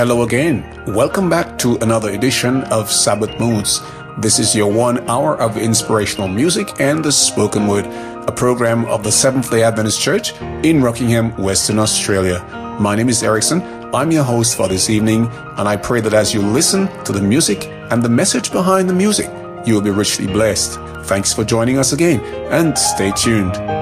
Hello again. Welcome back to another edition of Sabbath Moods. This is your one hour of inspirational music and the spoken word, a program of the Seventh day Adventist Church in Rockingham, Western Australia. My name is Erickson. I'm your host for this evening, and I pray that as you listen to the music and the message behind the music, you will be richly blessed. Thanks for joining us again, and stay tuned.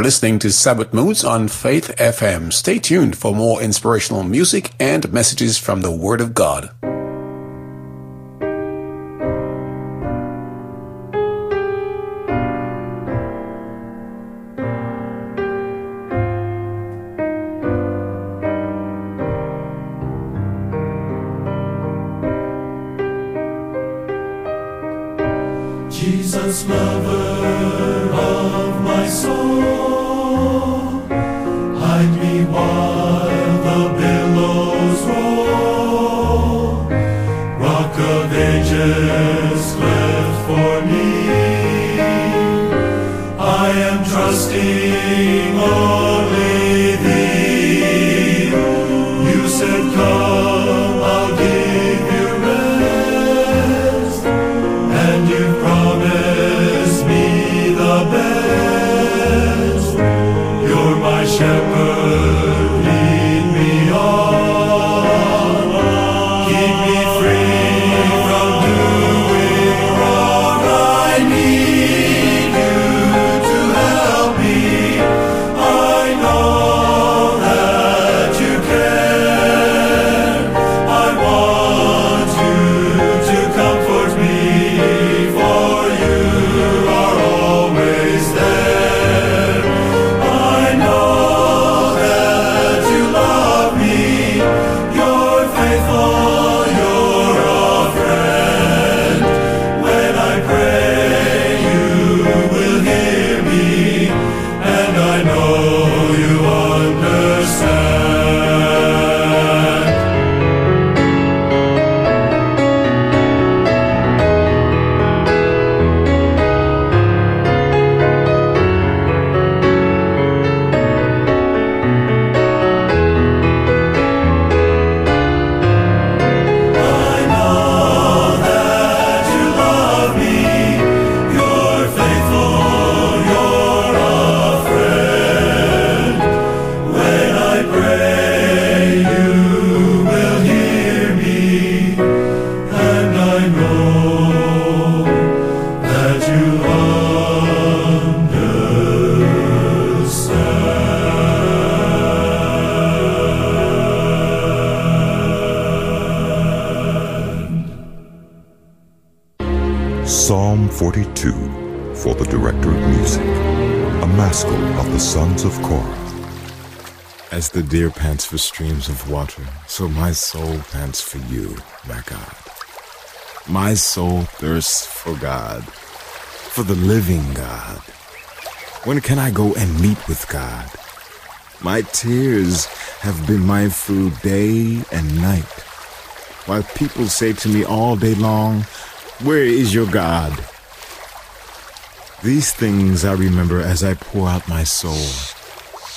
You're listening to Sabbath Moods on Faith FM. Stay tuned for more inspirational music and messages from the Word of God. The deer pants for streams of water, so my soul pants for you, my God. My soul thirsts for God, for the living God. When can I go and meet with God? My tears have been my food day and night. While people say to me all day long, Where is your God? These things I remember as I pour out my soul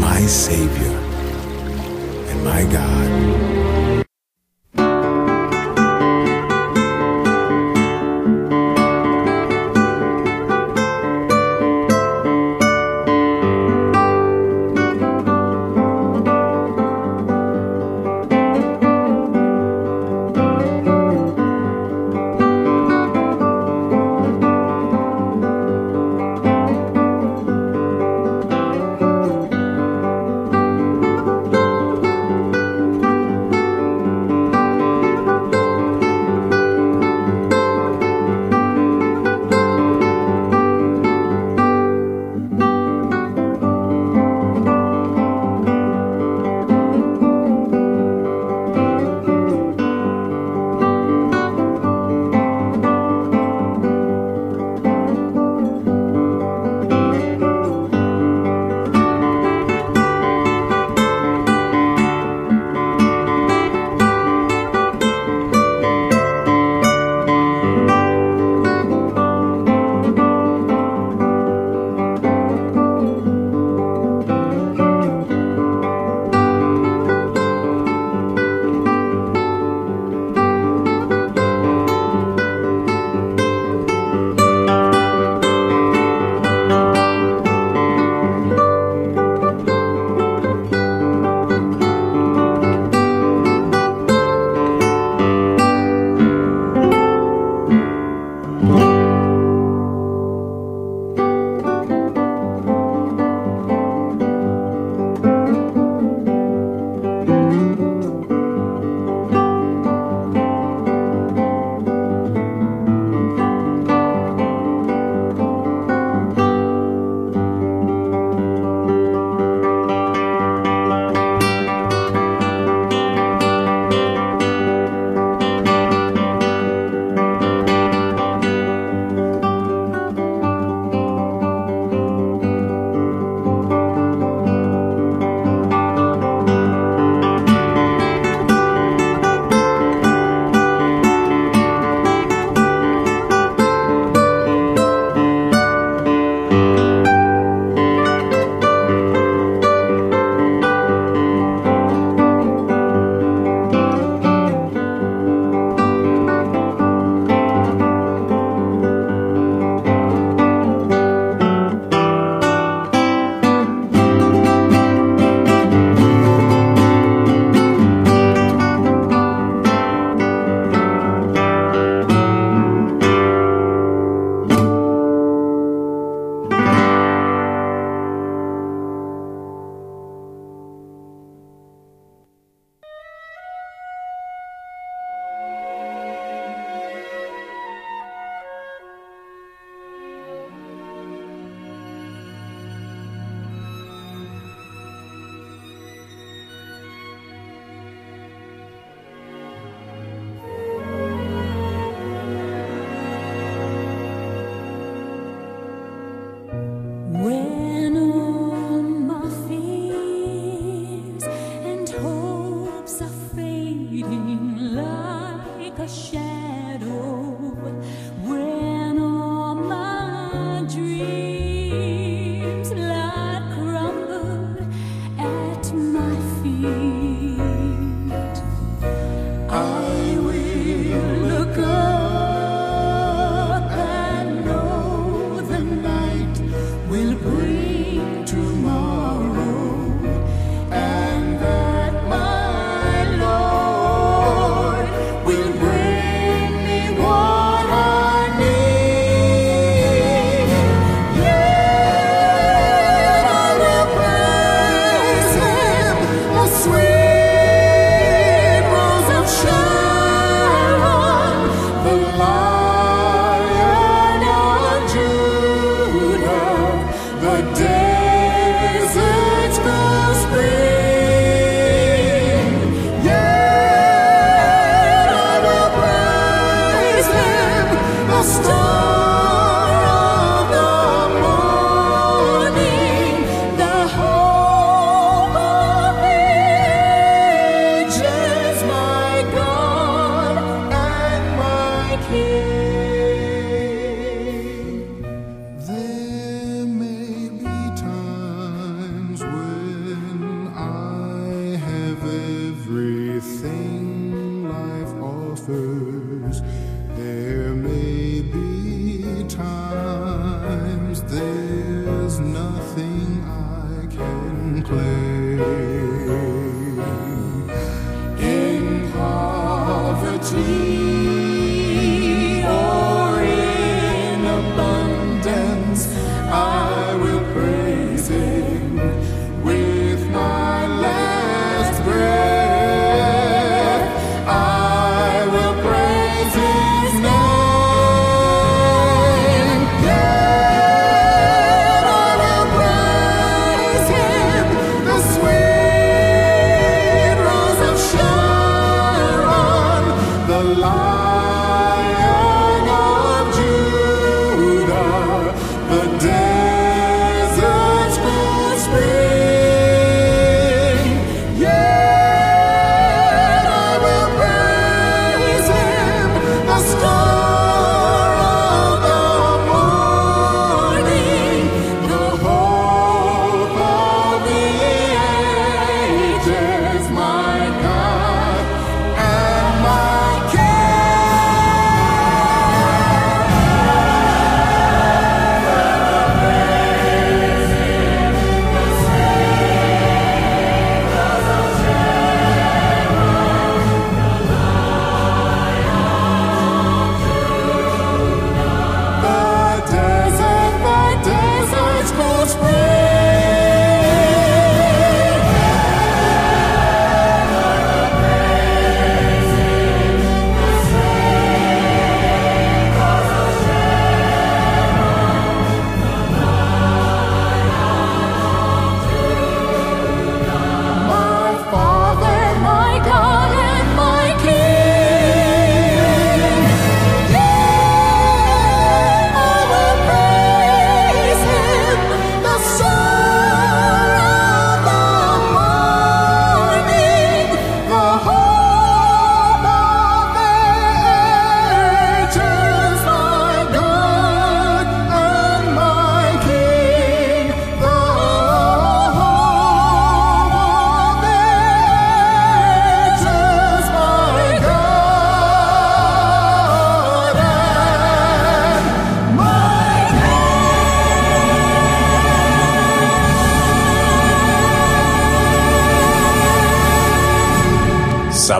my Savior and my God.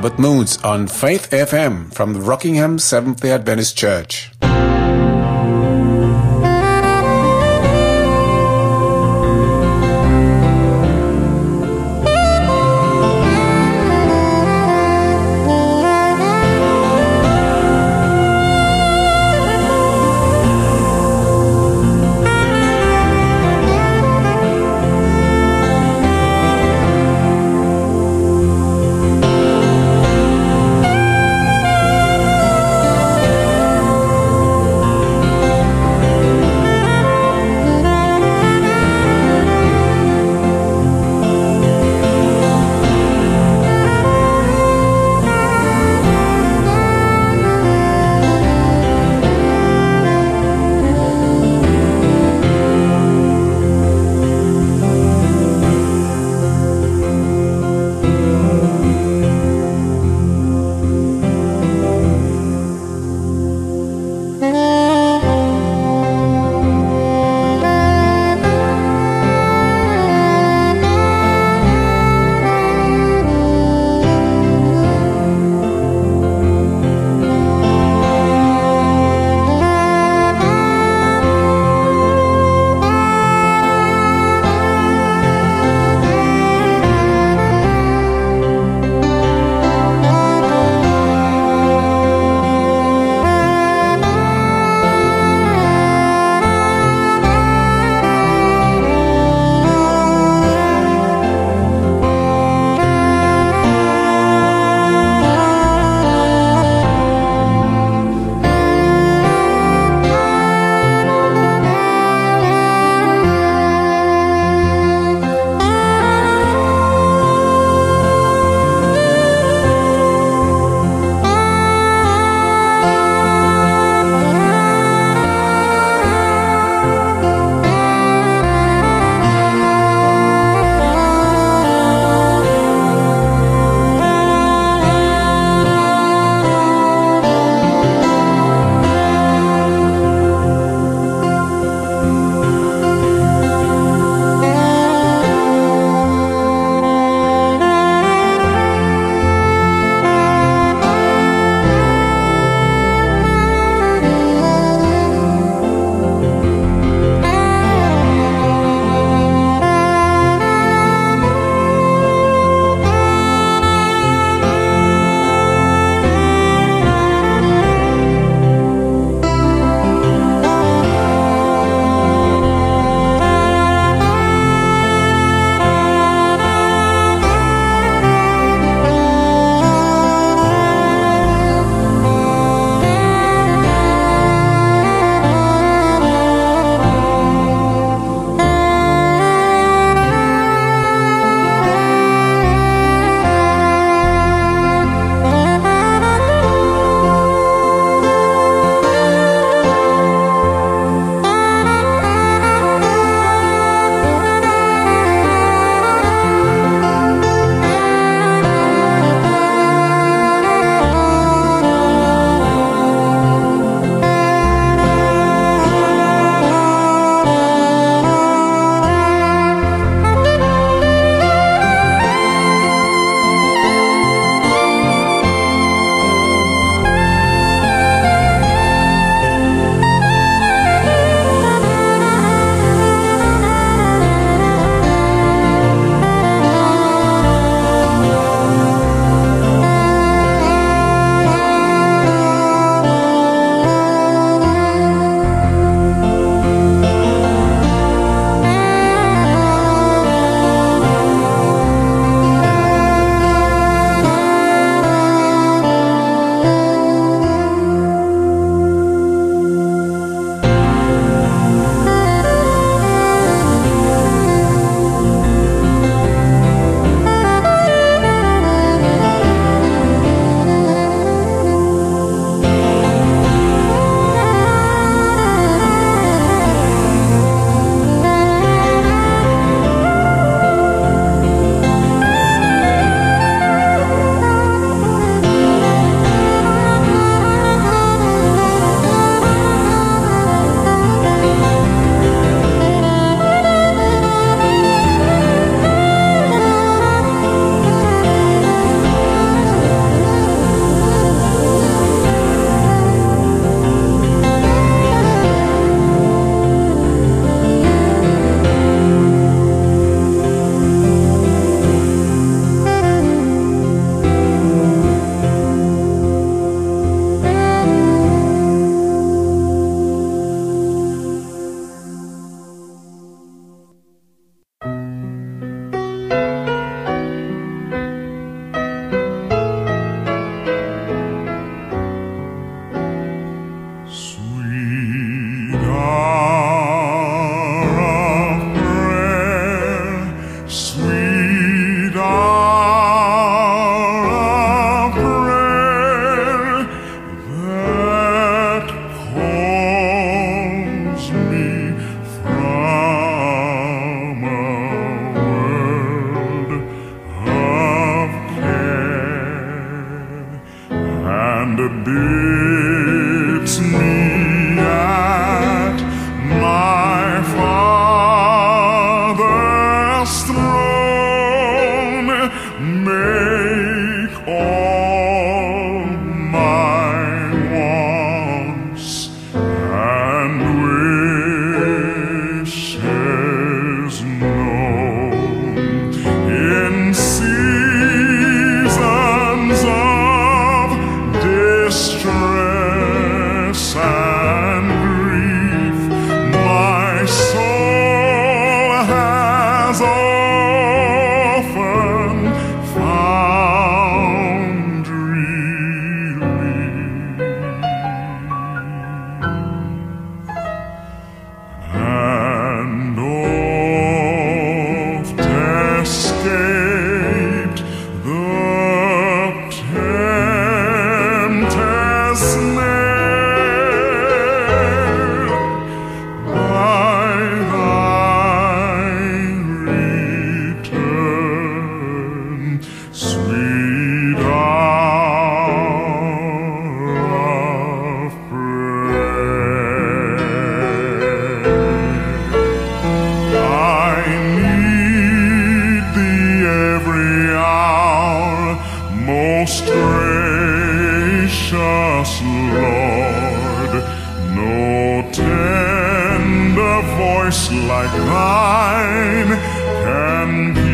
Sabbath Moods on Faith FM from the Rockingham Seventh day Adventist Church. voice like mine can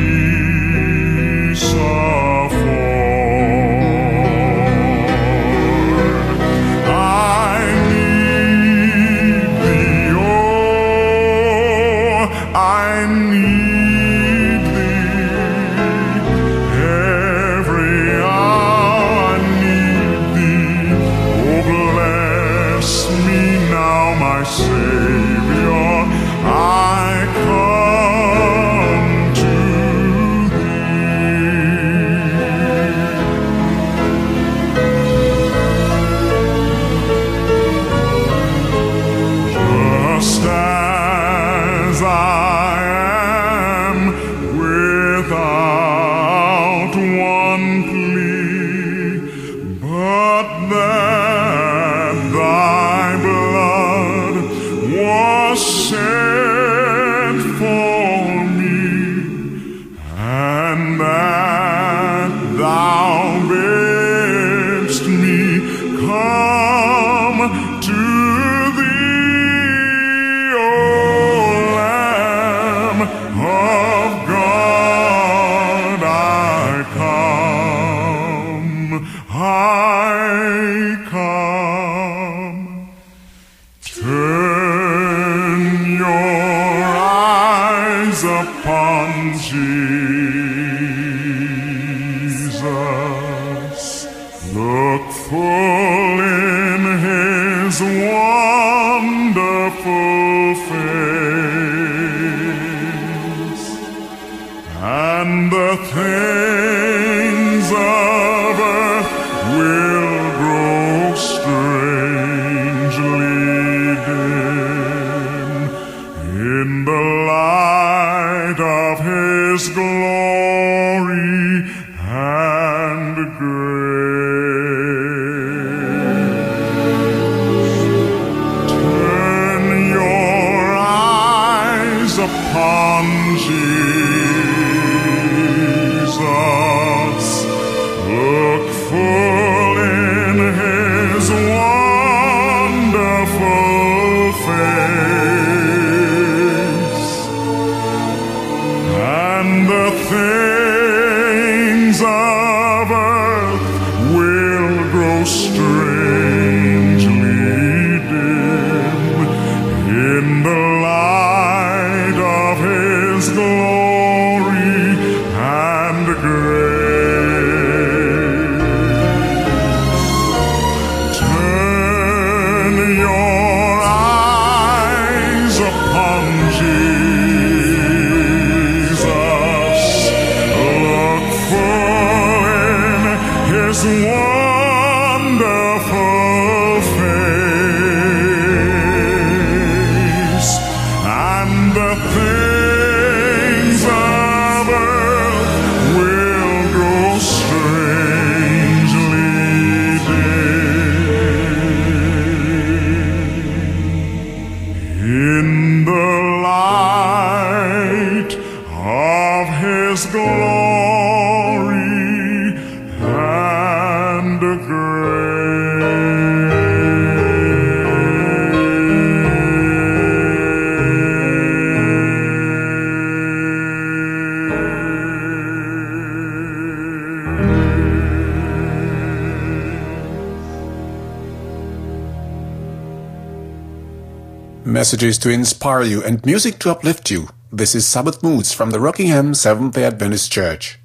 messages to inspire you and music to uplift you. This is Sabbath Moods from the Rockingham Seventh-day Adventist Church.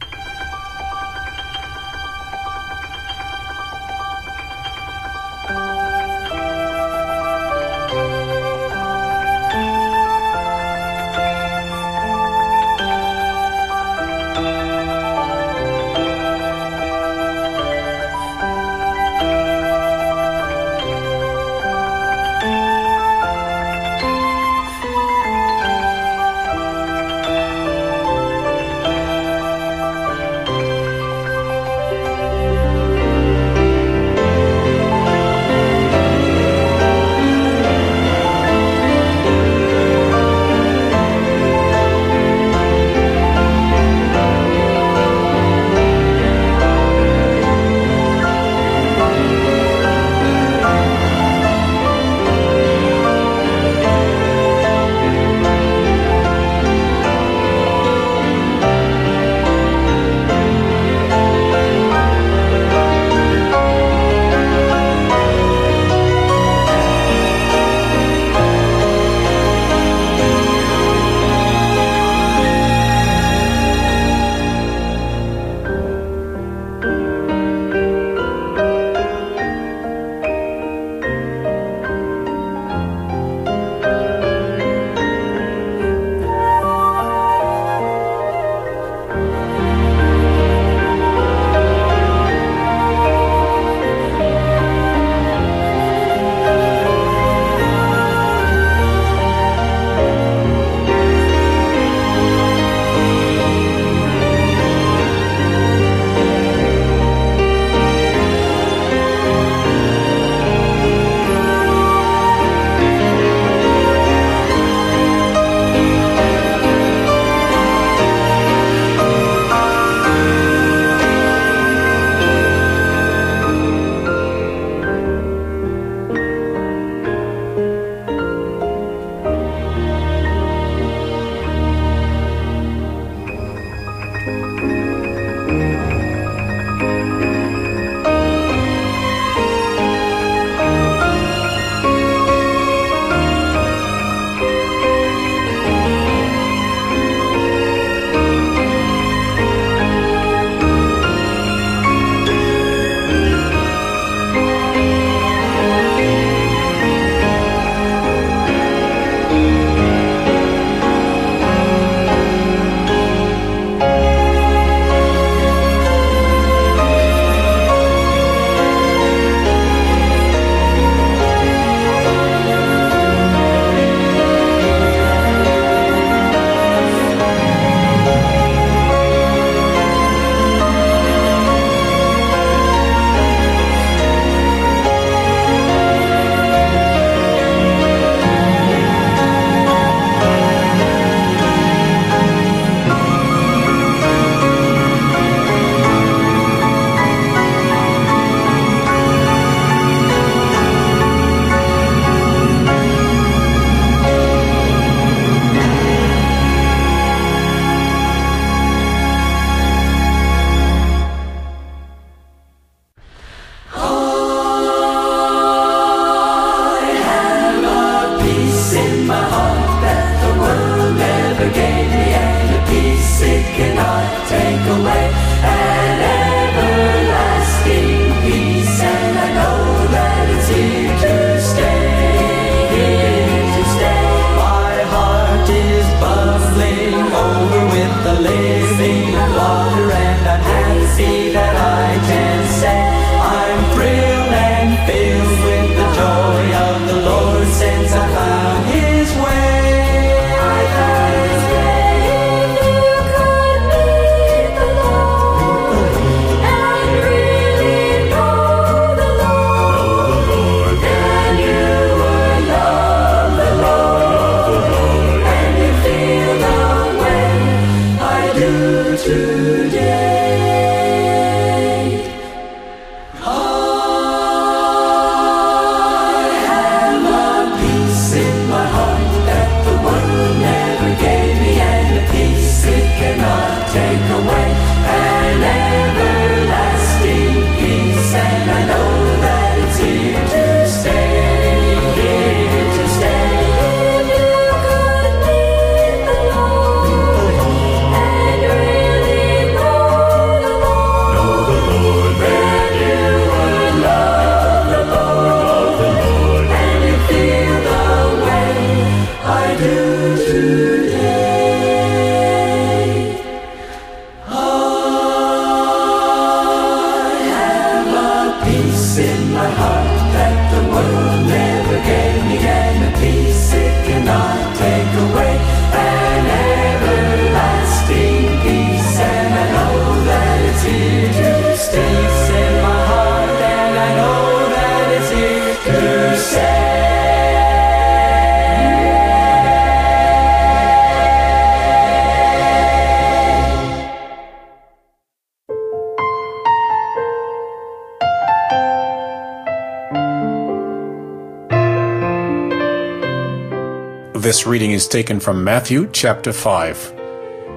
Reading is taken from Matthew chapter 5.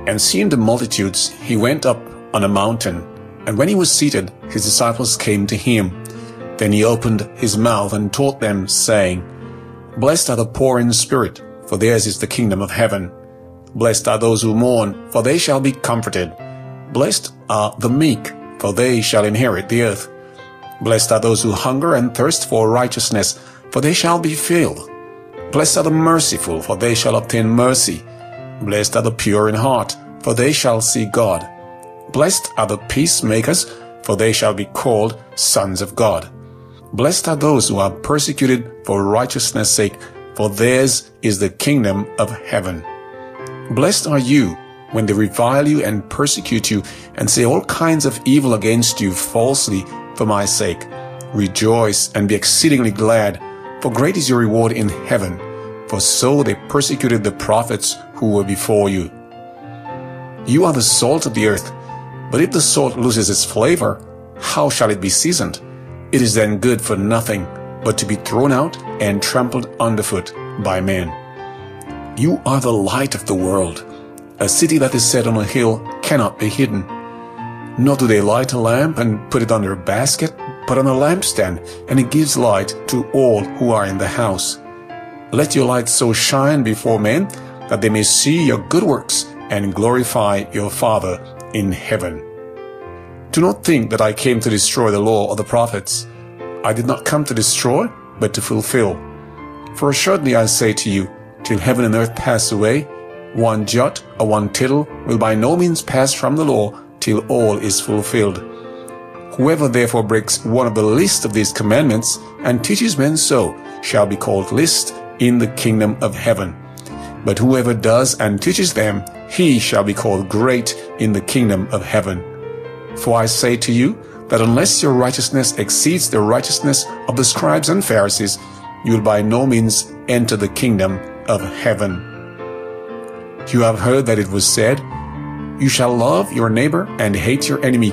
And seeing the multitudes, he went up on a mountain, and when he was seated, his disciples came to him. Then he opened his mouth and taught them, saying, Blessed are the poor in spirit, for theirs is the kingdom of heaven. Blessed are those who mourn, for they shall be comforted. Blessed are the meek, for they shall inherit the earth. Blessed are those who hunger and thirst for righteousness, for they shall be filled. Blessed are the merciful, for they shall obtain mercy. Blessed are the pure in heart, for they shall see God. Blessed are the peacemakers, for they shall be called sons of God. Blessed are those who are persecuted for righteousness' sake, for theirs is the kingdom of heaven. Blessed are you when they revile you and persecute you and say all kinds of evil against you falsely for my sake. Rejoice and be exceedingly glad, for great is your reward in heaven. For so they persecuted the prophets who were before you. You are the salt of the earth, but if the salt loses its flavor, how shall it be seasoned? It is then good for nothing but to be thrown out and trampled underfoot by men. You are the light of the world. A city that is set on a hill cannot be hidden. Nor do they light a lamp and put it under a basket, but on a lampstand, and it gives light to all who are in the house. Let your light so shine before men that they may see your good works and glorify your Father in heaven. Do not think that I came to destroy the law or the prophets. I did not come to destroy, but to fulfill. For assuredly I say to you, till heaven and earth pass away, one jot or one tittle will by no means pass from the law till all is fulfilled. Whoever therefore breaks one of the least of these commandments and teaches men so shall be called least in the kingdom of heaven. But whoever does and teaches them, he shall be called great in the kingdom of heaven. For I say to you that unless your righteousness exceeds the righteousness of the scribes and Pharisees, you will by no means enter the kingdom of heaven. You have heard that it was said, You shall love your neighbor and hate your enemy.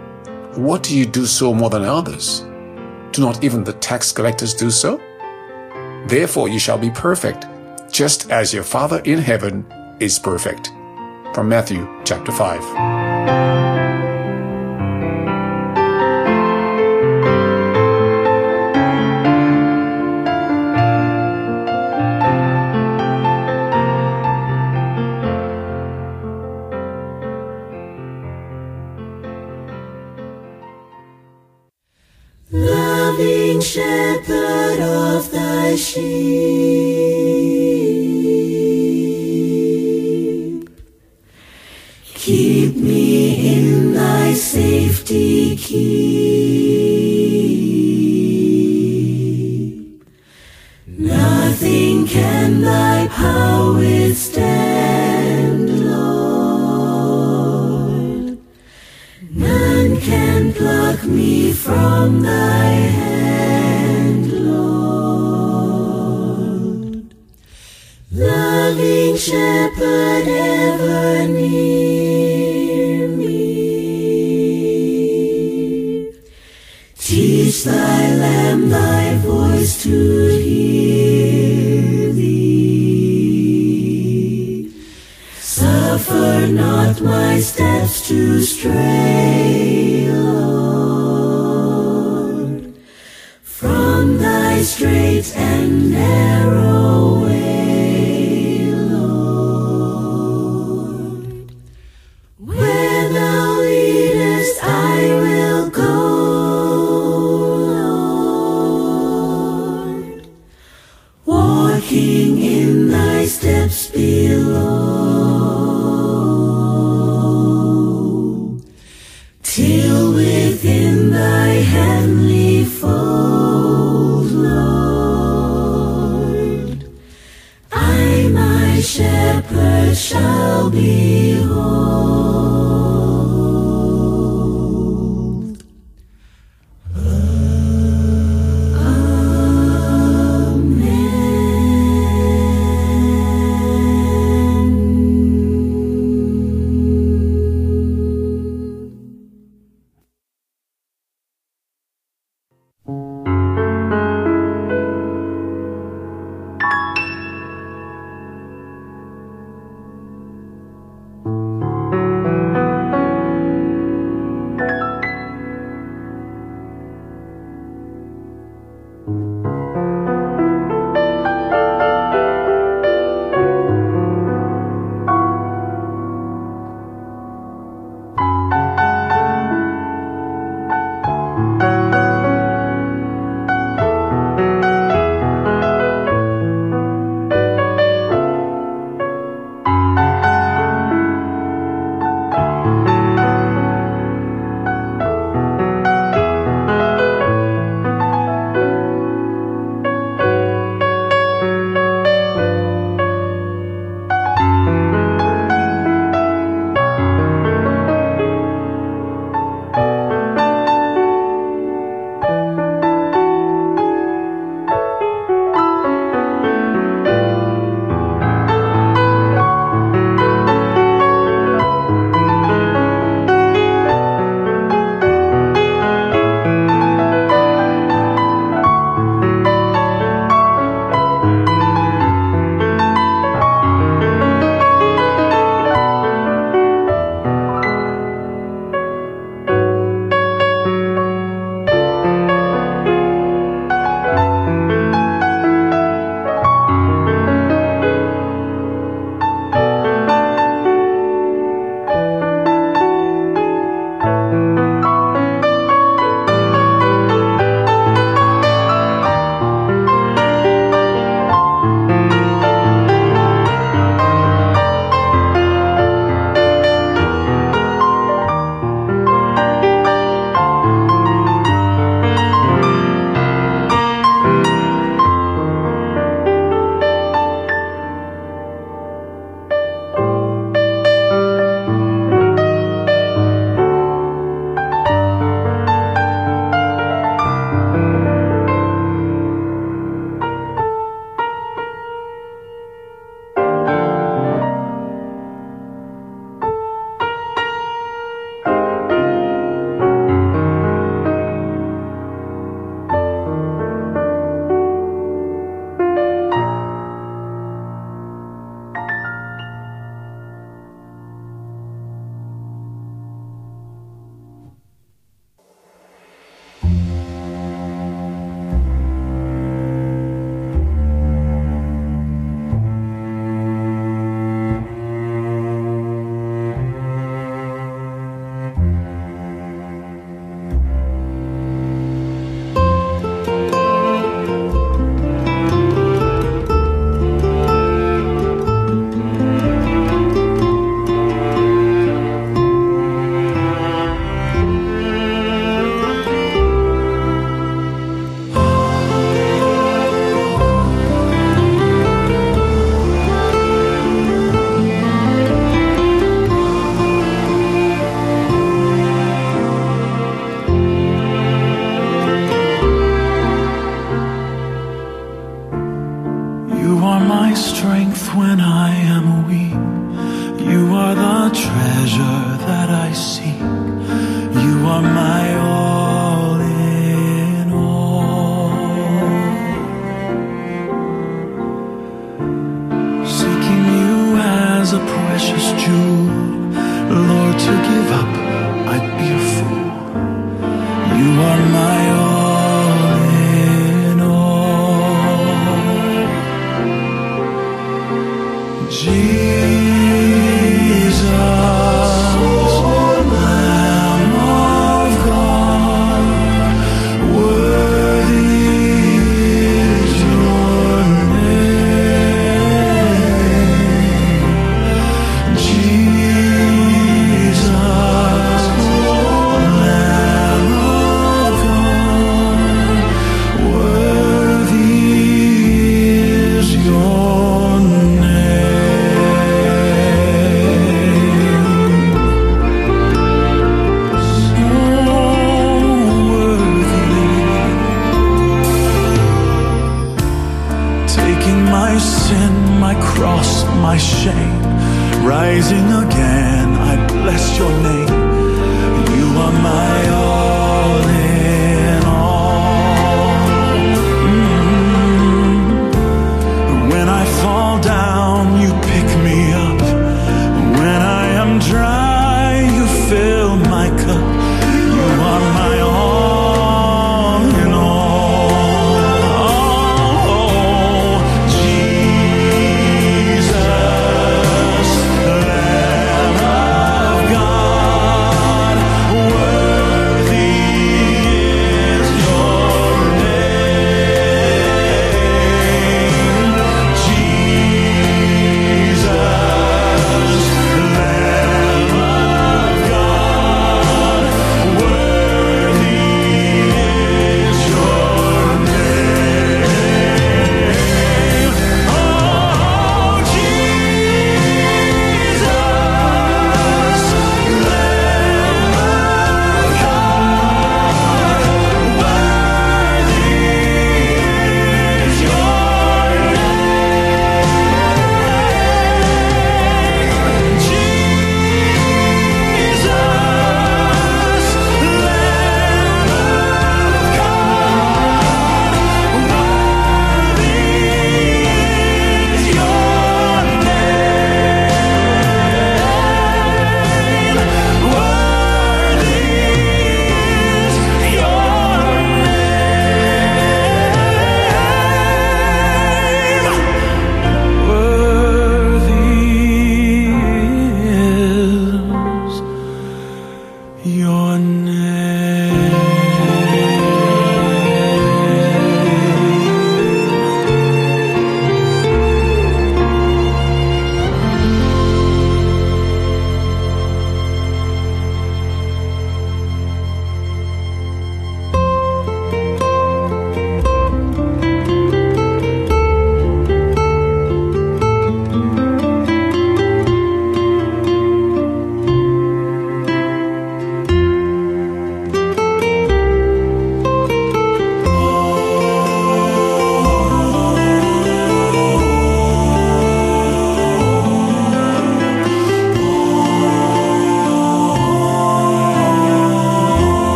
what do you do so more than others? Do not even the tax collectors do so? Therefore you shall be perfect, just as your Father in heaven is perfect. From Matthew chapter 5.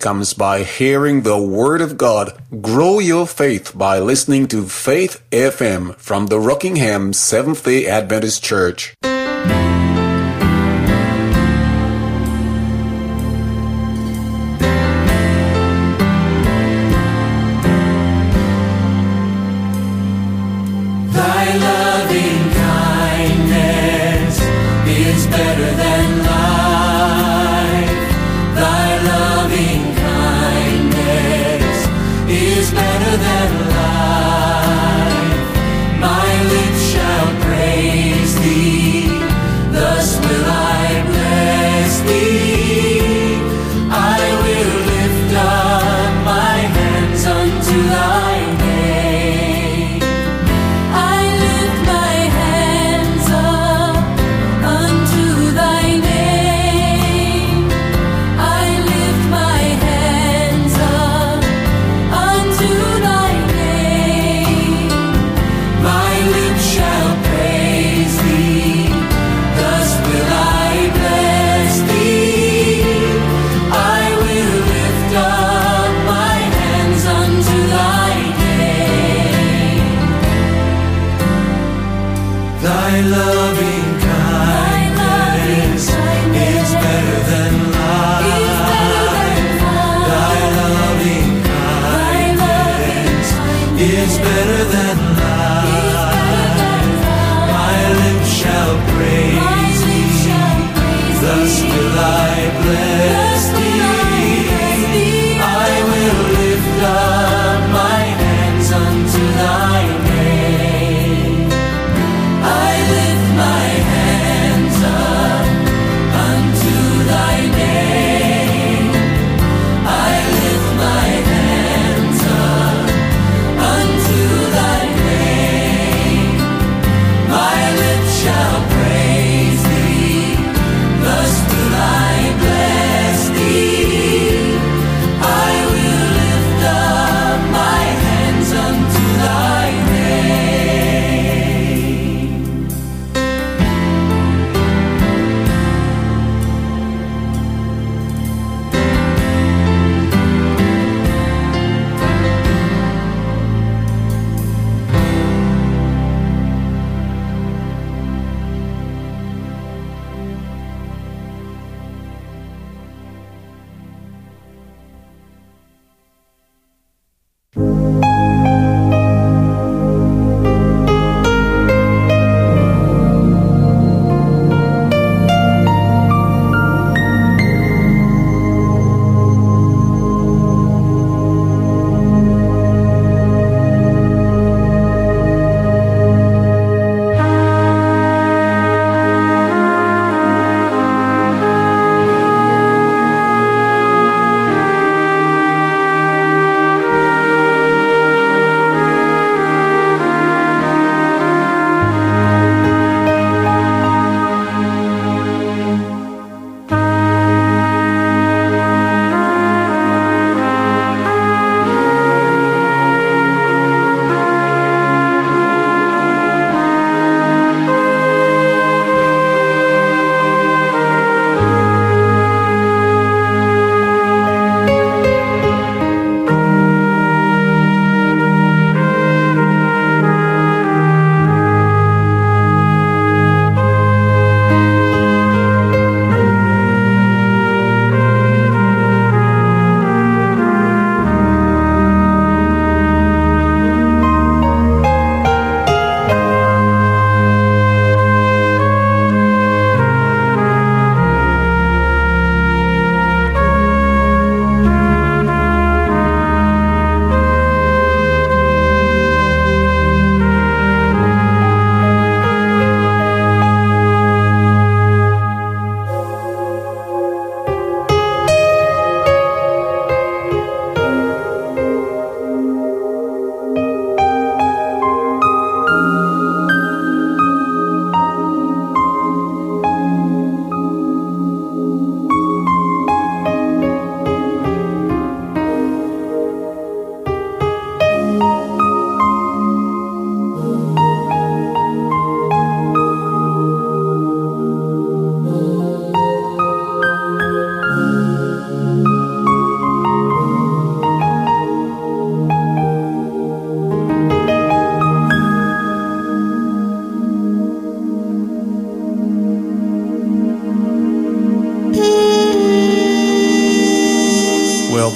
comes by hearing the Word of God. Grow your faith by listening to Faith FM from the Rockingham Seventh day Adventist Church.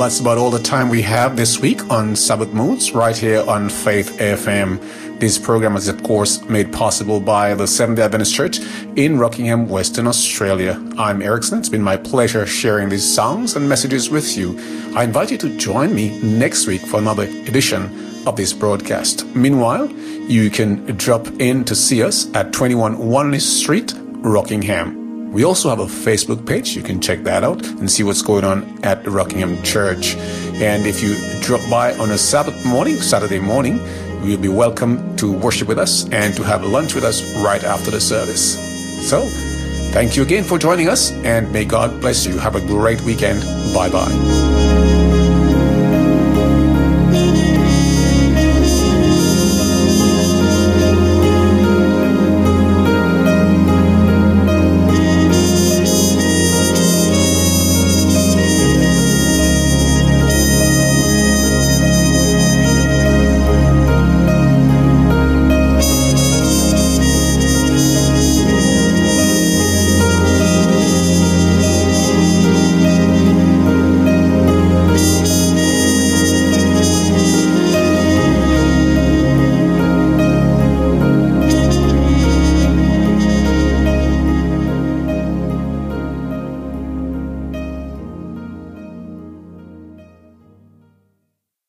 That's about all the time we have this week on Sabbath Moods right here on Faith FM. This program is, of course, made possible by the Seventh day Adventist Church in Rockingham, Western Australia. I'm Erickson. It's been my pleasure sharing these songs and messages with you. I invite you to join me next week for another edition of this broadcast. Meanwhile, you can drop in to see us at 21 Wanley Street, Rockingham. We also have a Facebook page. You can check that out and see what's going on at Rockingham Church. And if you drop by on a Sabbath morning, Saturday morning, you'll be welcome to worship with us and to have lunch with us right after the service. So, thank you again for joining us and may God bless you. Have a great weekend. Bye bye.